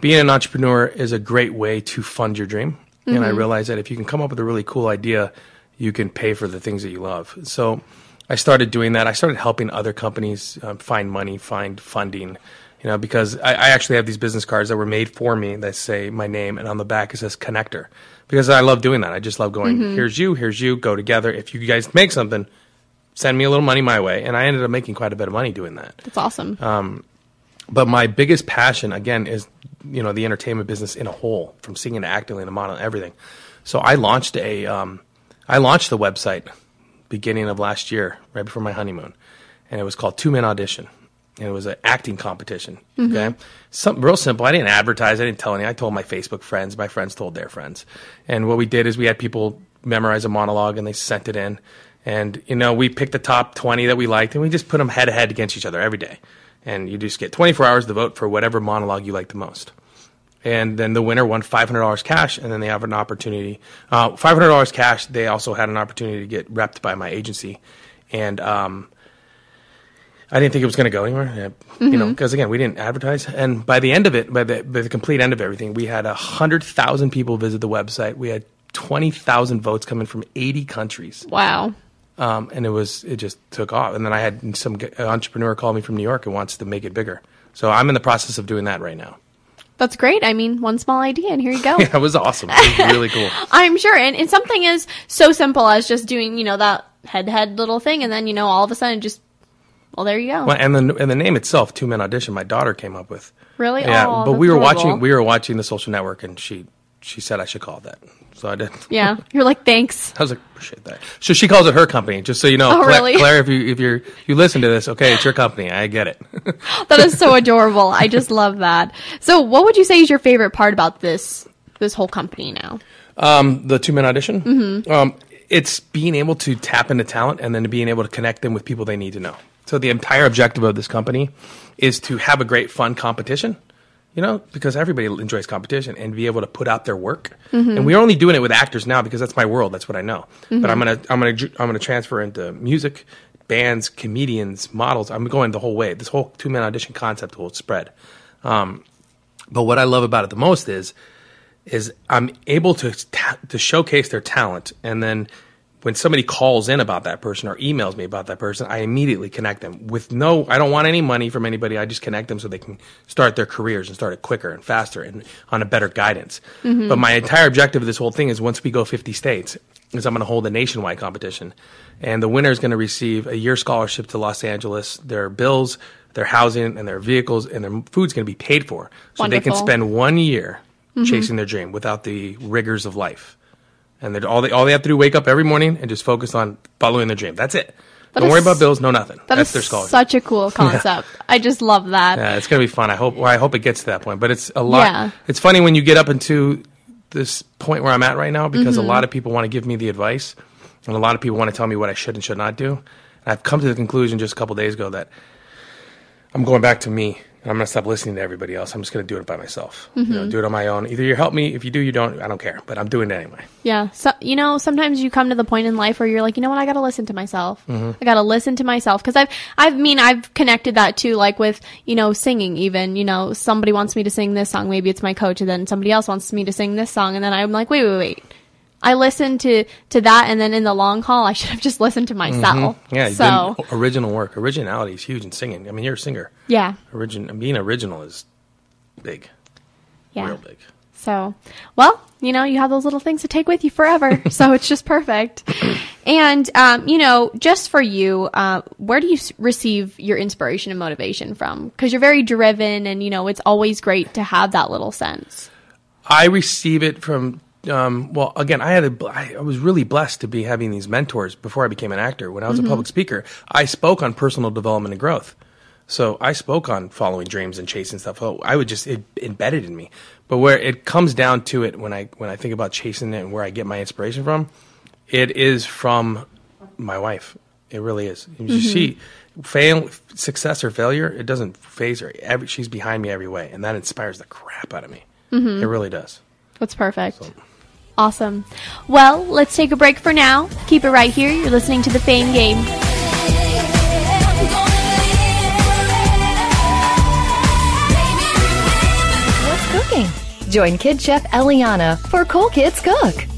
Speaker 3: being an entrepreneur is a great way to fund your dream, and I realized that if you can come up with a really cool idea, you can pay for the things that you love. So I started doing that. I started helping other companies um, find money, find funding. You know, because I, I actually have these business cards that were made for me that say my name, and on the back it says connector. Because I love doing that. I just love going, here's you, here's you, go together. If you guys make something, send me a little money my way. And I ended up making quite a bit of money doing that.
Speaker 2: That's awesome.
Speaker 3: Uh, But my biggest passion, again, is you know the entertainment business in a whole, from singing to acting to modeling, everything. So I launched a, um, I launched the website beginning of last year, right before my honeymoon, and it was called Two Men Audition, and it was an acting competition. Mm-hmm. Okay, something real simple. I didn't advertise. I didn't tell any. I told my Facebook friends. My friends told their friends, and what we did is we had people memorize a monologue and they sent it in, and you know we picked the top twenty that we liked, and we just put them head to head against each other every day, and you just get twenty four hours to vote for whatever monologue you like the most and then the winner won five hundred dollars cash, and then they have an opportunity. Uh, five hundred dollars cash. They also had an opportunity to get repped by my agency, and um, I didn't think it was going to go anywhere. You know, because again, we didn't advertise. And by the end of it, by the by the complete end of everything, we had hundred thousand people visit the website. We had twenty thousand votes coming from eighty countries
Speaker 2: wow.
Speaker 3: um, and it was it just took off. And then I had some entrepreneur call me from New York and wants to make it bigger. So I'm in the process of doing that right now.
Speaker 2: That's great. I mean, one small idea, and here you go. [LAUGHS]
Speaker 3: Yeah, it was awesome. It was really cool. [LAUGHS]
Speaker 2: I'm sure. And, and something as so simple as just doing, you know, that head to head little thing, and then, you know, all of a sudden just, well, there you go.
Speaker 3: Well, and the and the name itself, Two Men Audition, my daughter came up with.
Speaker 2: Really?
Speaker 3: Yeah,
Speaker 2: Aw,
Speaker 3: but we were watching we were watching the Social Network, and she she said I should call it that. So I did.
Speaker 2: Yeah. You're like, thanks.
Speaker 3: I was like, appreciate that. So she calls it her company, just so you know.
Speaker 2: Oh,
Speaker 3: Claire,
Speaker 2: really?
Speaker 3: Claire, if you if you you listen to this, okay, it's your company. I get it. [LAUGHS]
Speaker 2: That is so [LAUGHS] adorable. I just love that. So, what would you say is your favorite part about this this whole company now?
Speaker 3: the two men audition. Mm-hmm. Um, it's being able to tap into talent and then being able to connect them with people they need to know. So the entire objective of this company is to have a great fun competition. You know, because everybody enjoys competition and be able to put out their work. And we're only doing it with actors now because that's my world. That's what I know. But I'm gonna I'm gonna I'm gonna transfer into music, bands, comedians, models. I'm going the whole way. This whole two man audition concept will spread. Um, but what I love about it the most is is I'm able to ta- to showcase their talent, and then when somebody calls in about that person or emails me about that person, I immediately connect them with no. I don't want any money from anybody. I just connect them so they can start their careers and start it quicker and faster and on a better guidance. But my entire objective of this whole thing is once we go 50 states, is I'm going to hold a nationwide competition, and the winner is going to receive a year scholarship to Los Angeles, their bills, their housing, and their vehicles, and their food's going to be paid for, so they can spend one year
Speaker 2: Mm-hmm.
Speaker 3: chasing their dream without the rigors of life. And they're, all they all they have to do wake up every morning and just focus on following their dream. That's it.
Speaker 2: That
Speaker 3: Don't worry about bills, no nothing.
Speaker 2: That
Speaker 3: That's
Speaker 2: is
Speaker 3: their scholarship.
Speaker 2: such a cool [LAUGHS] concept. I just love that.
Speaker 3: yeah, it's gonna be fun. I hope. Well, I hope it gets to that point. But it's a lot.
Speaker 2: Yeah.
Speaker 3: It's funny when you get up into this point where I'm at right now because
Speaker 2: Mm-hmm.
Speaker 3: a lot of people want to give me the advice, and a lot of people want to tell me what I should and should not do. And I've come to the conclusion just a couple days ago that I'm going back to me. And I'm going to stop listening to everybody else. I'm just going to do it by myself.
Speaker 2: Mm-hmm.
Speaker 3: know, do it on my own. Either you help me. If you do, you don't. I don't care. But I'm doing it anyway.
Speaker 2: Yeah. So, you know, sometimes you come to the point in life where you're like, you know what, I got to listen to myself.
Speaker 3: Mm-hmm.
Speaker 2: I got to listen to myself. Cause I've, I mean, I've connected that too, like with, you know, singing even, you know, somebody wants me to sing this song. Maybe it's my coach and then somebody else wants me to sing this song. And then I'm like, wait, wait, wait. I listened to to that, and then in the long haul, I [LAUGHS] should have just listened to myself.
Speaker 3: Mm-hmm. Yeah,
Speaker 2: So
Speaker 3: original work. Originality is huge in singing. I mean, you're a singer.
Speaker 2: yeah,
Speaker 3: Origin being original is big,
Speaker 2: yeah.
Speaker 3: real big.
Speaker 2: So, well, you know, you have those little things to take with you forever. [LAUGHS] so it's just perfect. And, um, you know, just for you, uh, where do you receive your inspiration and motivation from? Because you're very driven and, you know, it's always great to have that little sense.
Speaker 3: I receive it from. Um, well, again, I had a, I was really blessed to be having these mentors before I became an actor. When I was a mm-hmm. public speaker, I spoke on personal development and growth. So I spoke on following dreams and chasing stuff. So I would just it embedded in me. But where it comes down to it, when I when I think about chasing it and where I get my inspiration from, it is from my wife. It really is. You see, mm-hmm. fail, success or failure, it doesn't phase her. Every, she's behind me every way, and that inspires the crap out of me. Mm-hmm. It really does.
Speaker 2: That's perfect. Awesome. Well, let's take a break for now. Keep it right here. You're listening to the Fame Game.
Speaker 1: What's cooking? Join Kid Chef Eliana for Cool Kids Cook.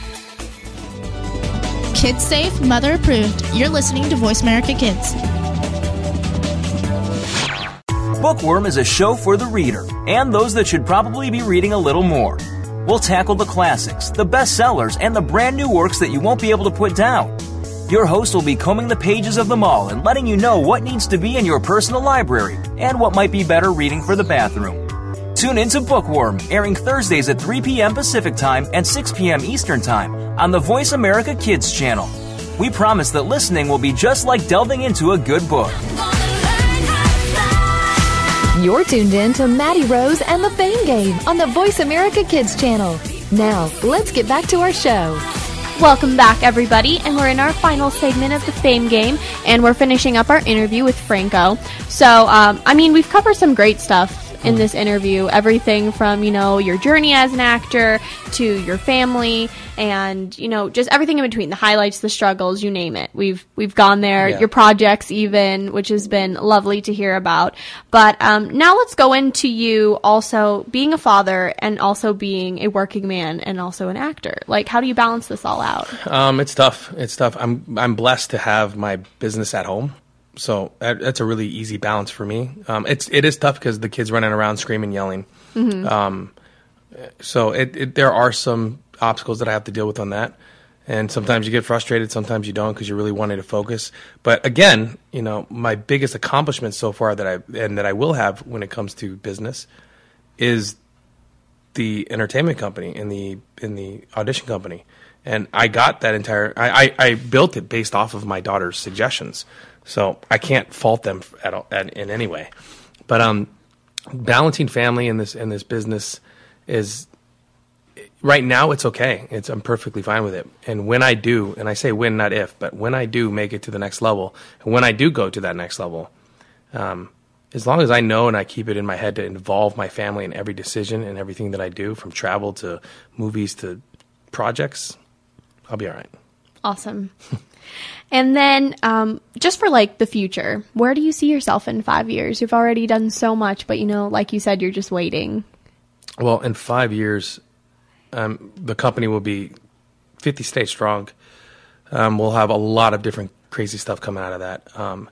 Speaker 4: Kids safe, mother approved. You're listening to Voice America Kids.
Speaker 5: Bookworm is a show for the reader and those that should probably be reading a little more. We'll tackle the classics, the bestsellers, and the brand new works that you won't be able to put down. Your host will be combing the pages of them all and letting you know what needs to be in your personal library and what might be better reading for the bathroom. Tune into Bookworm, airing Thursdays at 3 p.m. Pacific Time and 6 p.m. Eastern Time on the Voice America Kids channel. We promise that listening will be just like delving into a good book.
Speaker 1: You're tuned in to Maddie Rose and the Fame Game on the Voice America Kids channel. Now, let's get back to our show.
Speaker 2: Welcome back, everybody, and we're in our final segment of the Fame Game, and we're finishing up our interview with Franco. So, um, I mean, we've covered some great stuff in this interview. Everything from you know your journey as an actor to your family, and you know just everything in between. The highlights, the struggles, you name it. We've we've gone there.
Speaker 3: Yeah.
Speaker 2: Your projects, even, which has been lovely to hear about. But um, now let's go into you also being a father and also being a working man and also an actor. Like, how do you balance this all out?
Speaker 3: Um, it's tough. It's tough. I'm I'm blessed to have my business at home, so that, that's a really easy balance for me. Um, it's it is tough because the kids running around screaming, yelling. Um, so it, it there are some obstacles that I have to deal with on that, and sometimes you get frustrated, sometimes you don't because you're really wanting to focus. But again, you know, my biggest accomplishment so far that I and that I will have when it comes to business is the entertainment company in the in the audition company, and I got that entire. I, I, I built it based off of my daughter's suggestions, so I can't fault them at all at, in any way. But um, balancing family in this in this business is right now it's okay. It's I'm perfectly fine with it. And when I do, and I say when, not if, but when I do make it to the next level, and when I do go to that next level, um, as long as I know and I keep it in my head to involve my family in every decision and everything that I do, from travel to movies to projects, I'll be all right.
Speaker 2: Awesome. [LAUGHS] and then, um, just for like the future, where do you see yourself in five years? You've already done so much, but you know, like you said, you're just waiting.
Speaker 3: Well, in five years, um, the company will be 50 states strong. Um, we'll have a lot of different crazy stuff coming out of that. Um,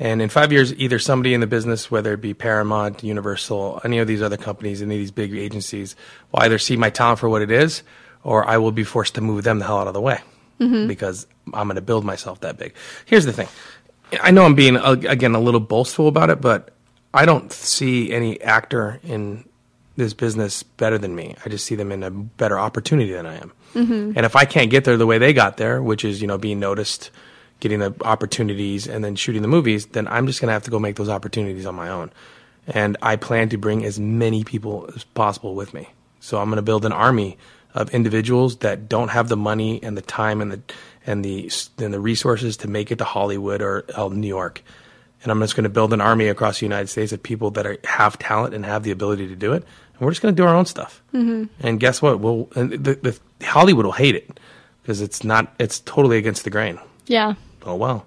Speaker 3: and in five years, either somebody in the business, whether it be Paramount, Universal, any of these other companies, any of these big agencies, will either see my talent for what it is, or I will be forced to move them the hell out of the way because I'm going to build myself that big. Here's the thing. I know I'm being uh, again a little boastful about it, but I don't see any actor in this business better than me. I just see them in a better opportunity than I am. And if I can't get there the way they got there, which is you know being noticed, getting the opportunities, and then shooting the movies, then I'm just gonna have to go make those opportunities on my own. And I plan to bring as many people as possible with me. So I'm gonna build an army of individuals that don't have the money and the time and the and the and the resources to make it to Hollywood or uh, New York. And I'm just going to build an army across the United States of people that are, have talent and have the ability to do it. And we're just going to do our own stuff. Mm-hmm. And guess what? We'll and the, the Hollywood will hate it because it's not. It's totally against the grain.
Speaker 2: Yeah.
Speaker 3: Oh well.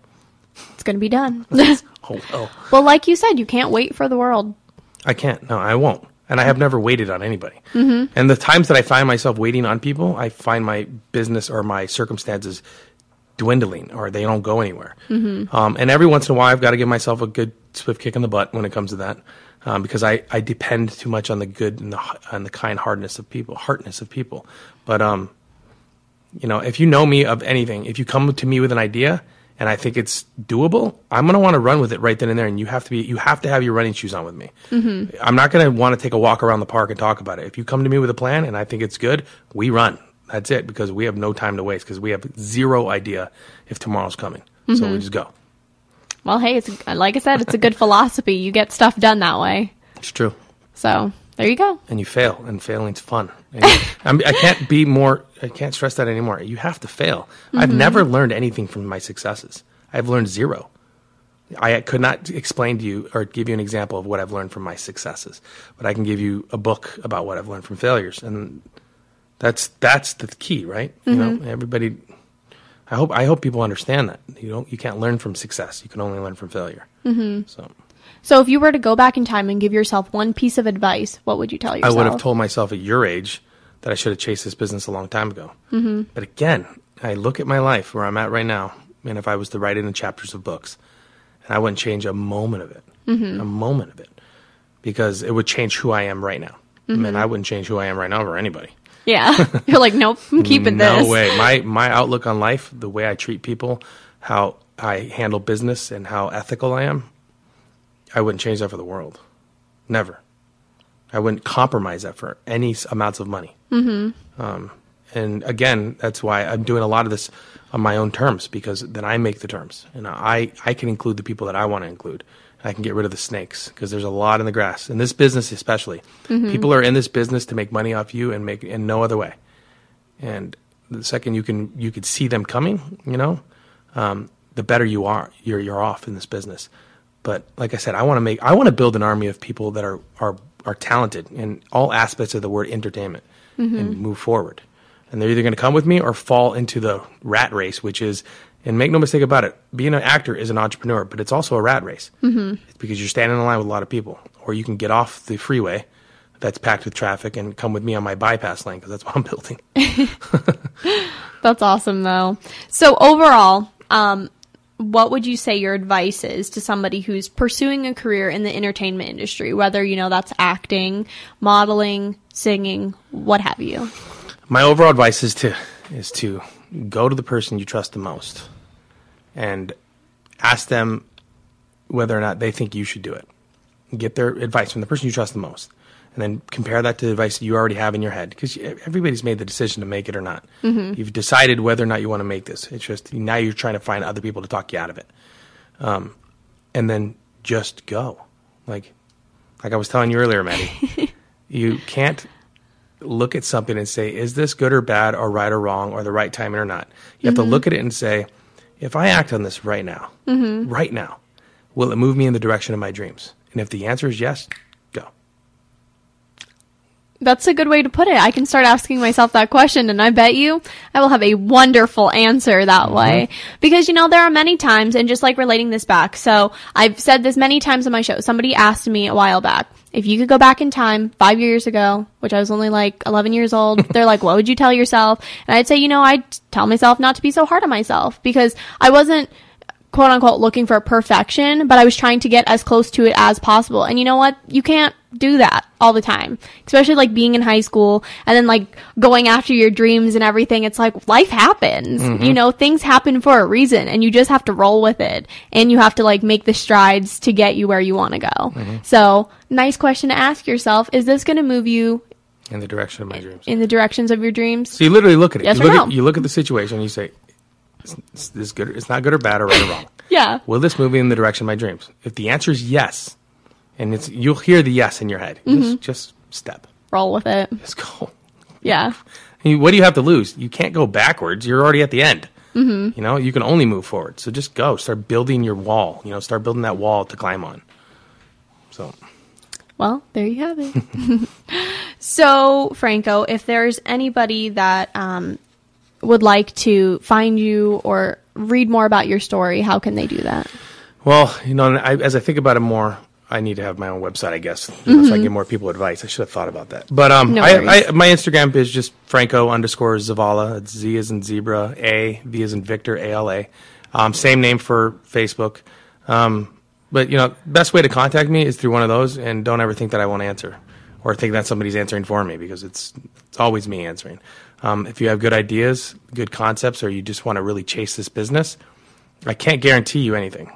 Speaker 2: It's going to be done. [LAUGHS]
Speaker 3: Oh well.
Speaker 2: well, like you said, you can't wait for the world.
Speaker 3: I can't. No, I won't. And I have never waited on anybody. Mm-hmm. And the times that I find myself waiting on people, I find my business or my circumstances dwindling or they don't go anywhere. Mm-hmm. Um, and every once in a while, I've got to give myself a good swift kick in the butt when it comes to that. Um, because I, I depend too much on the good and the, and the kind hardness of people, heartness of people. But, um, you know, if you know me of anything, if you come to me with an idea and I think it's doable, I'm going to want to run with it right then and there. And you have to be, you have to have your running shoes on with me. Mm-hmm. I'm not going to want to take a walk around the park and talk about it. If you come to me with a plan and I think it's good, we run. That's it because we have no time to waste because we have zero idea if tomorrow's coming. Mm-hmm. So we just go.
Speaker 2: Well, hey, it's like I said, it's a good philosophy. You get stuff done that way.
Speaker 3: It's true.
Speaker 2: So there you go.
Speaker 3: And you fail, and failing's fun. And [LAUGHS] I'm, I can't be more. I can't stress that anymore. You have to fail. Mm-hmm. I've never learned anything from my successes. I've learned zero. I could not explain to you or give you an example of what I've learned from my successes, but I can give you a book about what I've learned from failures, and that's that's the key, right? Mm-hmm. You know, everybody I hope I hope people understand that you don't you can't learn from success. You can only learn from failure.
Speaker 2: Mm-hmm.
Speaker 3: So,
Speaker 2: so if you were to go back in time and give yourself one piece of advice, what would you tell yourself?
Speaker 3: I would have told myself at your age that I should have chased this business a long time ago. Mm-hmm. But again, I look at my life where I'm at right now, and if I was to write it in chapters of books, and I wouldn't change a moment of it,
Speaker 2: mm-hmm.
Speaker 3: a moment of it, because it would change who I am right now. I mean, I wouldn't change who I am right now for anybody.
Speaker 2: Yeah. [LAUGHS] You're like, nope, I'm keeping
Speaker 3: no
Speaker 2: this.
Speaker 3: No way. My [LAUGHS] my outlook on life, the way I treat people, how I handle business, and how ethical I am, I wouldn't change that for the world. Never. I wouldn't compromise that for any amounts of money.
Speaker 2: Mm-hmm.
Speaker 3: Um, and again, that's why I'm doing a lot of this on my own terms because then I make the terms, and I I can include the people that I want to include. I can get rid of the snakes because there's a lot in the grass in this business, especially.
Speaker 2: Mm-hmm.
Speaker 3: People are in this business to make money off you and make in no other way. And the second you can you could see them coming, you know, um, the better you are. You're you're off in this business. But like I said, I want to make I want to build an army of people that are are are talented in all aspects of the word entertainment
Speaker 2: Mm-hmm.
Speaker 3: and move forward. And they're either going to come with me or fall into the rat race, which is and make no mistake about it, being an actor is an entrepreneur, but it's also a rat race.
Speaker 2: Mm-hmm.
Speaker 3: It's because you're standing in line with a lot of people. Or you can get off the freeway that's packed with traffic and come with me on my bypass lane because that's what I'm [LAUGHS] building. [LAUGHS]
Speaker 2: That's awesome, though. So overall, um, what would you say your advice is to somebody who's pursuing a career in the entertainment industry, whether you know that's acting, modeling, singing, what have you?
Speaker 3: my overall advice is to is to go to the person you trust the most and ask them whether or not they think you should do it. Get their advice from the person you trust the most, and then compare that to the advice that you already have in your head because everybody's made the decision to make it or not.
Speaker 2: Mm-hmm.
Speaker 3: You've decided whether or not you want to make this. It's just now you're trying to find other people to talk you out of it, um, and then just go. Like like I was telling you earlier, Maddie, [LAUGHS] you can't look at something and say, is this good or bad or right or wrong or the right timing or not? You have to look at it and say, if I act on this right now, right now, will it move me in the direction of my dreams? And if the answer is yes.
Speaker 2: That's a good way to put it. I can start asking myself that question, and I bet you I will have a wonderful answer that mm-hmm. way. Because, you know, there are many times, and just like relating this back, so I've said this many times on my show. Somebody asked me a while back, if you could go back in time five years ago, which I was only like 11 years old, [LAUGHS] they're like, what would you tell yourself? And I'd say, you know, I'd tell myself not to be so hard on myself because I wasn't quote unquote looking for perfection, but I was trying to get as close to it as possible. And you know what? You can't do that all the time, especially like being in high school and then like going after your dreams and everything. It's like life happens, mm-hmm. you know, things happen for a reason and you just have to roll with it and you have to like make the strides to get you where you want to go. Mm-hmm. So nice question to ask yourself. Is this going to move you
Speaker 3: In the direction of my dreams.
Speaker 2: in the directions of your dreams?
Speaker 3: So you literally look at it.
Speaker 2: Yes
Speaker 3: you
Speaker 2: or
Speaker 3: look
Speaker 2: no?
Speaker 3: At, you look at the situation and you say, is, is this good? It's not good or bad or right or wrong. [LAUGHS]
Speaker 2: Yeah.
Speaker 3: Will this move me in the direction of my dreams? If the answer is yes, and it's you'll hear the yes in your head. Just just step.
Speaker 2: Roll with it.
Speaker 3: Just go.
Speaker 2: Yeah. [LAUGHS]
Speaker 3: You- What do you have to lose? You can't go backwards. You're already at the end. Mm-hmm. You know, you can only move forward. So just go, start building your wall. You know, start building that wall to climb on. So.
Speaker 7: Well, there you have it. [LAUGHS] so, Franco, if there's anybody that um, would like to find you or read more about your story, how can they do that?
Speaker 3: Well, you know, I, as I think about it more, I need to have my own website, I guess, you know, so I can give more people advice. I should have thought about that. But um,
Speaker 7: No
Speaker 3: I. I, my Instagram is just Franco underscore Zavala. It's Z as in zebra, A, V as in Victor, A L A. Um, same name for Facebook. Um, but you know, best way to contact me is through one of those, and don't ever think that I won't answer, or think that somebody's answering for me because it's it's always me answering. Um, if you have good ideas, good concepts, or you just want to really chase this business, I can't guarantee you anything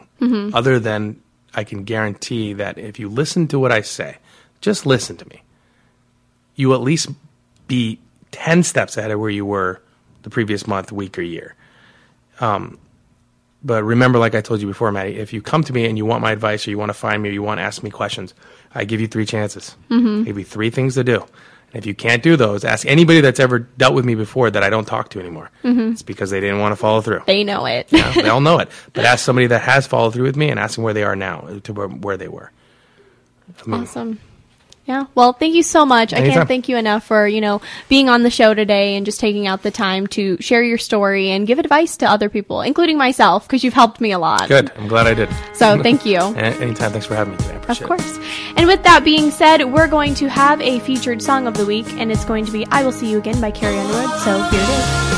Speaker 3: other than I can guarantee that if you listen to what I say, just listen to me, you at least be 10 steps ahead of where you were the previous month, week, or year. Um, but remember, like I told you before, Maddie, if you come to me and you want my advice or you want to find me or you want to ask me questions, I give you three chances. Mm-hmm. You three things to do. And if you can't do those, ask anybody that's ever dealt with me before that I don't talk to anymore. Mm-hmm. It's because they didn't want to follow through.
Speaker 7: They know it.
Speaker 3: Yeah, they all know it. But ask somebody that has followed through with me and ask them where they are now to where, where they were. I mean,
Speaker 7: Awesome. Yeah. Well, thank you so much. I can't thank you enough for, you know, being on the show today and just taking out the time to share your story and give advice to other people, including myself, because you've helped me a lot.
Speaker 3: Good. I'm glad I did.
Speaker 7: So thank you. [LAUGHS]
Speaker 3: Anytime. Thanks for having me today. I
Speaker 7: Of
Speaker 3: appreciate it.
Speaker 7: Of course. And with that being said, we're going to have a featured song of the week, and it's going to be I Will See You Again by Carrie Underwood. So here it is.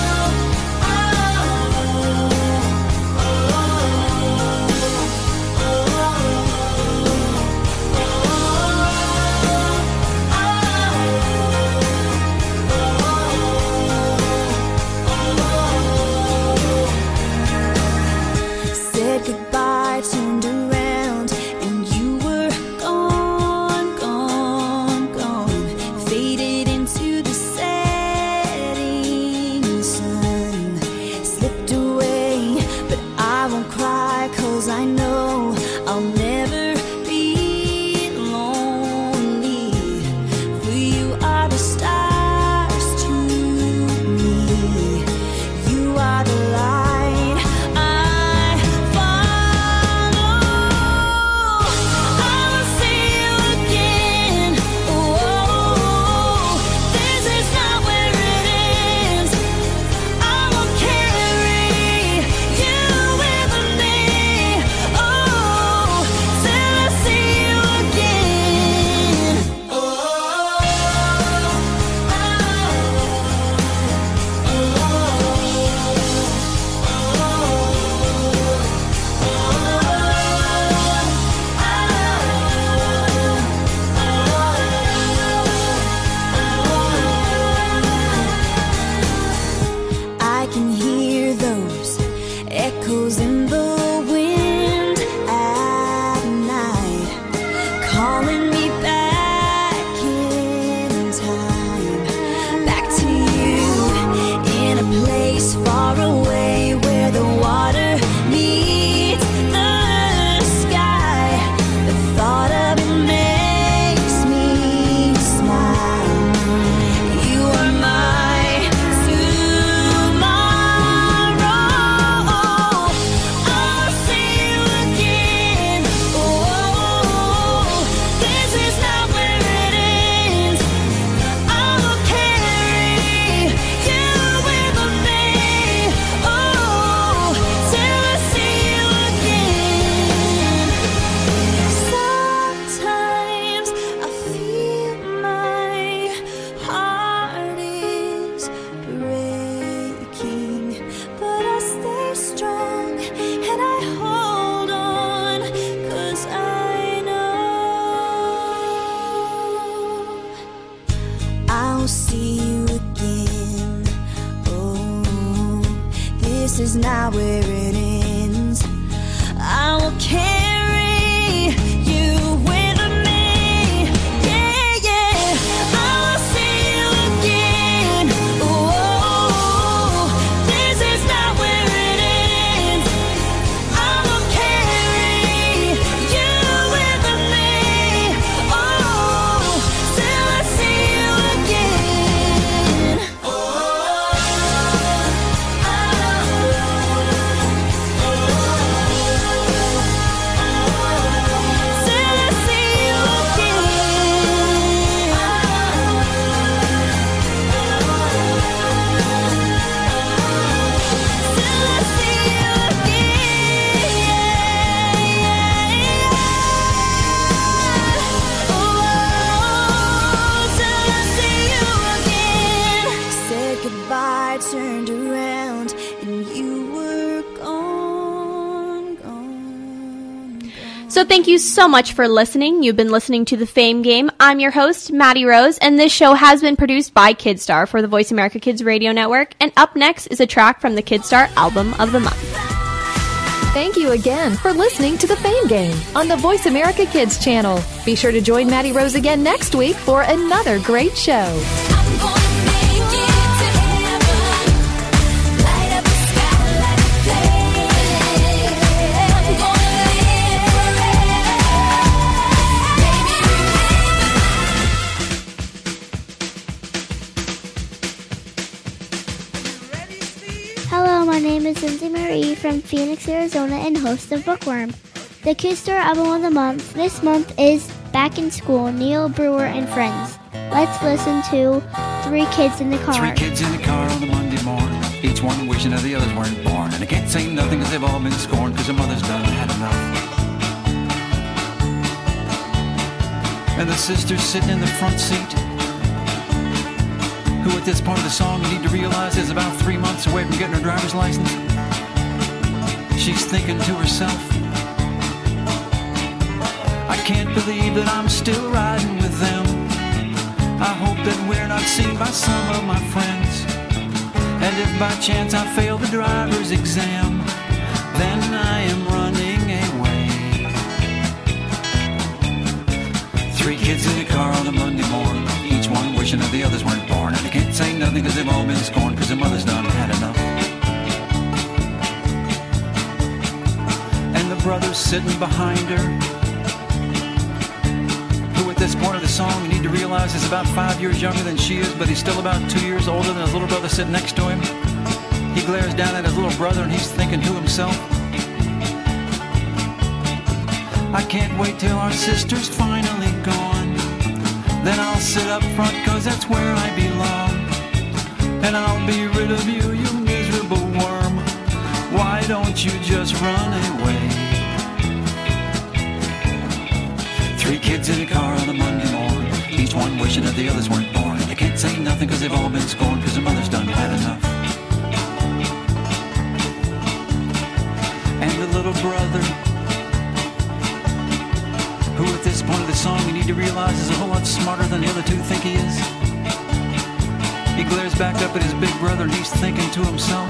Speaker 2: So thank you so much for listening. You've been listening to the Fame Game. I'm your host, Maddie Rose, and this show has been produced by Kidstar for the Voice America Kids Radio Network. And up next is a track from the Kidstar Album of the Month.
Speaker 1: Thank you again for listening to the Fame Game on the Voice America Kids channel. Be sure to join Maddie Rose again next week for another great show.
Speaker 8: My name is Lindsay Marie from Phoenix, Arizona, and host of Bookworm. The Kidstar Album of the Month this month is Back in School, Neil Brewer and Friends. Let's listen to Three Kids in the Car.
Speaker 9: Three kids in the car on a Monday morning, each one wishing that the others weren't born. And I can't say nothing because they've all been scorned because their mother's done had enough. And the sister's sitting in the front seat, who at this part of the song you need to realize is about three months away from getting her driver's license. She's thinking to herself, I can't believe that I'm still riding with them. I hope that we're not seen by some of my friends. And if by chance I fail the driver's exam, then sitting behind her who at this point of the song you need to realize is about five years younger than she is, but he's still about two years older than his little brother sitting next to him. He glares down at his little brother and he's thinking to himself, I can't wait till our sister's finally gone. Then I'll sit up front cause that's where I belong. And I'll be rid of you, you miserable worm. Why don't you just run away? Three kids in a car on a Monday morning, each one wishing that the others weren't born. They can't say nothing because they've all been scorned because their mother's done had enough. And the little brother, who at this point of the song you need to realize is a whole lot smarter than the other two think he is. He glares back up at his big brother and he's thinking to himself,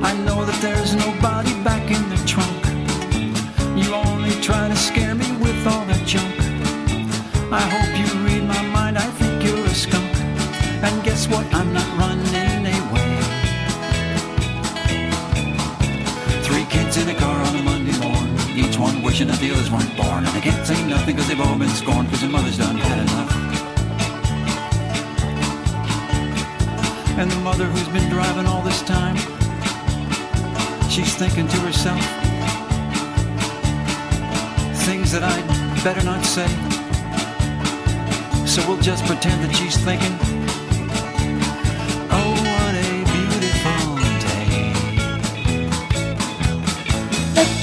Speaker 9: I know that there's nobody back in because they've all been scorned because their mother's done had enough. And the mother who's been driving all this time, she's thinking to herself, things that I'd better not say. So we'll just pretend that she's thinking,